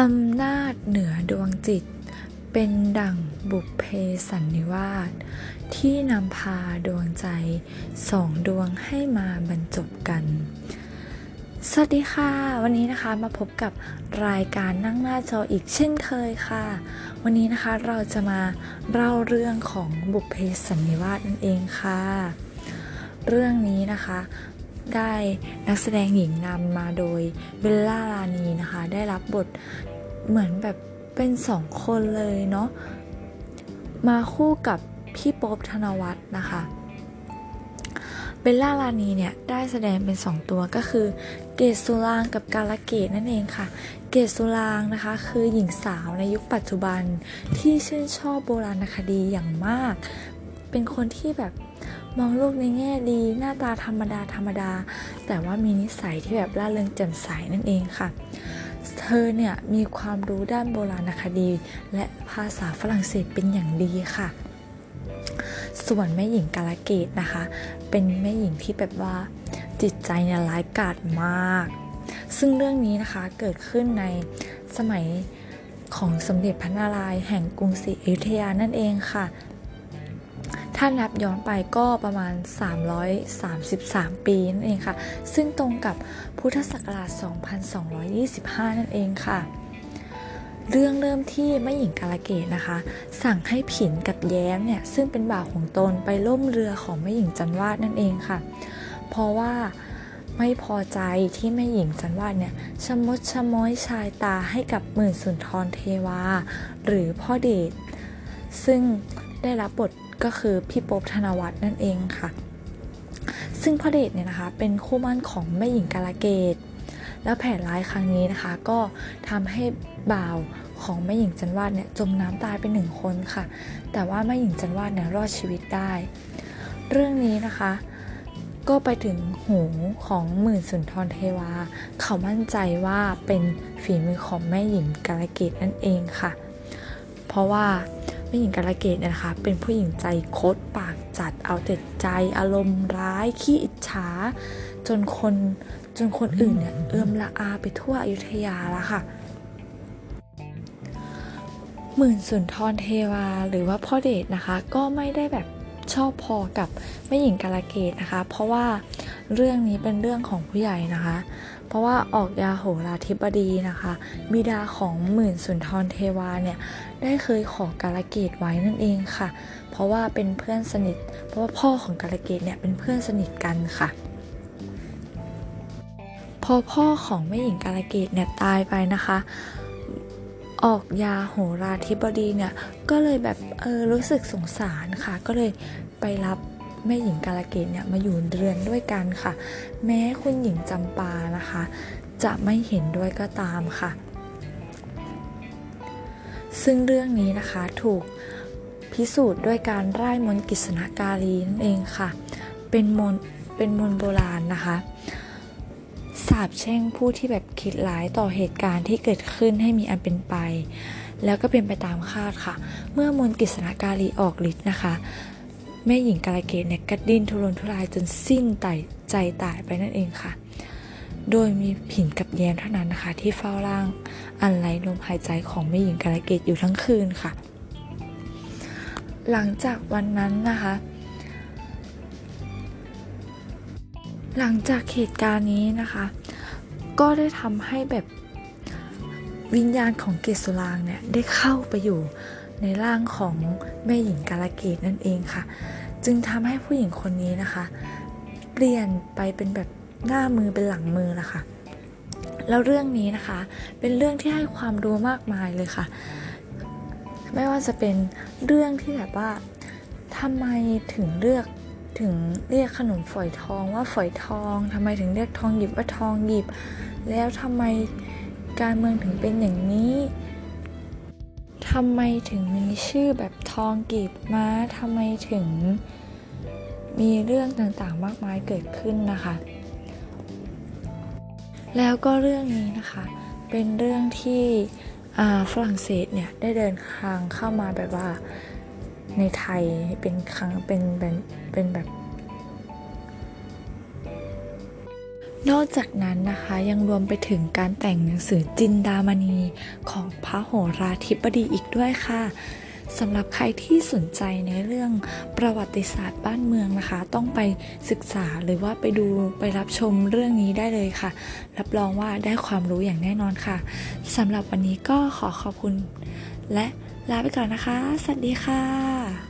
อำนาจเหนือดวงจิต เป็นดั่งบุพเพสันนิวาสที่นำพาดวงใจสองดวงให้มาบรรจบกัน สวัสดีค่ะ วันนี้นะคะมาพบกับรายการนั่งหน้าจออีกเช่นเคยค่ะ วันนี้นะคะเราจะมาเล่าเรื่องของบุพเพสันนิวาสนั่นเองค่ะ เรื่องนี้นะคะ ได้นักแสดงหญิงนำมาโดยเบลล่าลานีนะคะ ได้รับบทเหมือนแบบเป็นสองคนเลยเนาะมาคู่กับพี่โป๊บธนวัฒน์นะคะเบลล่าลานีเนี่ยได้แสดงเป็น 2 ตัวก็คือเกศสุรางกับกาลเกตนั่นเองค่ะ เกศสุรางนะคะคือหญิงสาวในยุคปัจจุบันที่ชื่นชอบโบราณคดีอย่างมาก เป็นคนที่แบบ มองโลกในแง่ดี หน้าตาธรรมดาธรรมดา แต่ว่ามีนิสัยที่แบบร่าเริงแจ่มใสนั่นเองค่ะ เธอเนี่ยมีความรู้ด้านโบราณคดี และภาษาฝรั่งเศสเป็นอย่างดีค่ะ ส่วนแม่หญิงกาลเกตนะคะ เป็นแม่หญิงที่แบบว่าจิตใจเนี่ยร้ายกาจมาก ซึ่งเรื่องนี้นะคะเกิดขึ้นในสมัยของสมเด็จพระนารายณ์แห่งกรุงศรีอยุธยานั่นเองค่ะ ถ้านับย้อนไปก็ประมาณ 333 ปีนั่นเองค่ะ ซึ่งตรงกับพุทธศักราช 2225 นั่นเองค่ะ เรื่องเริ่มที่แม่หญิงกาลเกตนะคะ สั่งให้ผินกับแย้มเนี่ย ซึ่งเป็นบ่าวของตนไปล่มเรือของแม่หญิงจันวาดนั่นเองค่ะ เพราะว่าไม่พอใจที่แม่หญิงจันวาดเนี่ยชะมดชะม้อยชายตาให้กับหมื่นสุนทรเทวา หรือพ่อเดชซึ่ง ได้รับบทก็คือพี่โป๊บธนวัฒน์นั่นเองค่ะ ซึ่งพ่อเดชเนี่ยนะคะ เป็นคู่มั่นของแม่หญิงกาลเกต แล้วแผนร้ายครั้งนี้นะคะ ก็ทำให้บ่าวของแม่หญิงจันวาดเนี่ยจมน้ำตายไปหนึ่งคนค่ะ แต่ว่าแม่หญิงจันวาดเนี่ยรอดชีวิตได้ เรื่องนี้นะคะก็ไปถึงหูของหมื่นสุนทรเทวา เขามั่นใจว่าเป็นฝีมือของแม่หญิงกาลเกตนั่นเองค่ะ เพราะว่า แม่หญิงกาลเกตเนี่ยนะคะ เป็นผู้หญิงใจคดปากจัดเอาแต่ใจอารมณ์ร้ายขี้อิจฉา จนคนจนคนอื่นเนี่ยเอื้อมละอาไปทั่วอยุธยาแล้วค่ะหมื่นสุนทรเทวาหรือว่าพ่อเดชนะคะ ก็ไม่ได้แบบชอบพอกับแม่หญิงกาลเกตนะคะ เพราะว่า เรื่องนี้เป็นเรื่องของผู้ใหญ่นะคะ เพราะว่าออกยาโหราธิบดีนะคะ บิดาของหมื่นสุนทรเทวาเนี่ยได้เคยขอกาลเกตไว้นั่นเองค่ะ เพราะว่าเป็นเพื่อนสนิท เพราะว่าพ่อของกาลเกตเนี่ยเป็นเพื่อนสนิทกันค่ะ พอพ่อของแม่หญิงกาลเกตเนี่ยตายไปนะคะออกยาโหราธิบดีเนี่ยก็เลยแบบเออรู้สึกสงสารค่ะ ก็เลยไปรับ แม่หญิงกาลเกตเนี่ยมาอยู่เรือนด้วยกันค่ะ แม้คุณหญิงจำปานะคะ จะไม่เห็นด้วยก็ตามค่ะ ซึ่งเรื่องนี้นะคะถูกพิสูจน์ด้วยการไร้มนต์กิษณการีนั่นเองค่ะ เป็นมนเป็นมนโบราณนะคะสาบแช่งผู้ที่แบบคิดร้ายต่อเหตุการณ์ที่เกิดขึ้นให้มีอันเป็นไป แล้วก็เป็นไปตามคาดค่ะ เมื่อมนต์กฤษณการีออกฤทธิ์นะคะ แม่หญิงกาลเกตเนี่ยกระดิ้นทุรนทุรายจนสิ้นไตใจตายไปนั่นเองค่ะ โดยมีผินกับแย้มเท่านั้นนะคะ ที่เฝ้าร่าง อันไร้ลมหายใจของแม่หญิงกาลเกตอยู่ทั้งคืนค่ะ หลังจากวันนั้นนะคะ หลังจากเหตุการณ์นี้นะคะ ก็ได้ทำให้แบบวิญญาณของเกศสุรางเนี่ยได้เข้าไปอยู่ ในร่างของแม่หญิงกาลเกตนั่นเองค่ะ จึงทำให้ผู้หญิงคนนี้นะคะ เปลี่ยนไปเป็นแบบหน้ามือเป็นหลังมือละค่ะแล้วเรื่องนี้นะคะ เป็นเรื่องที่ให้ความรู้มากมายเลยค่ะ ไม่ว่าจะเป็นเรื่องที่แบบว่าทำไมถึงเลือกถึงเรียกขนมฝอยทองว่าฝอยทองทำไมถึงเรียกทองหยิบว่าทองหยิบ แล้วทำไมการเมืองถึงเป็นอย่างนี้ ทำไมถึงมีชื่อแบบทองกีบม้าทำไมถึงมีเรื่องต่างๆมากมายเกิดขึ้นนะคะ แล้วก็เรื่องนี้นะคะ เป็นเรื่องที่ฝรั่งเศสเนี่ยได้เดินทางเข้ามาแบบว่าในไทยเป็นครั้งเป็นเป็นเป็นแบบ นอกจากนั้นนะคะยังรวมไปถึงการแต่งหนังสือจินดามณีของพระโหราธิบดีอีกด้วยค่ะสำหรับใครที่สนใจในเรื่องประวัติศาสตร์บ้านเมืองนะคะ ต้องไปศึกษาหรือว่าไปดูไปรับชมเรื่องนี้ได้เลยค่ะ รับรองว่าได้ความรู้อย่างแน่นอนค่ะสำหรับวันนี้ก็ขอขอบคุณ และลาไปก่อนนะคะ สวัสดีค่ะ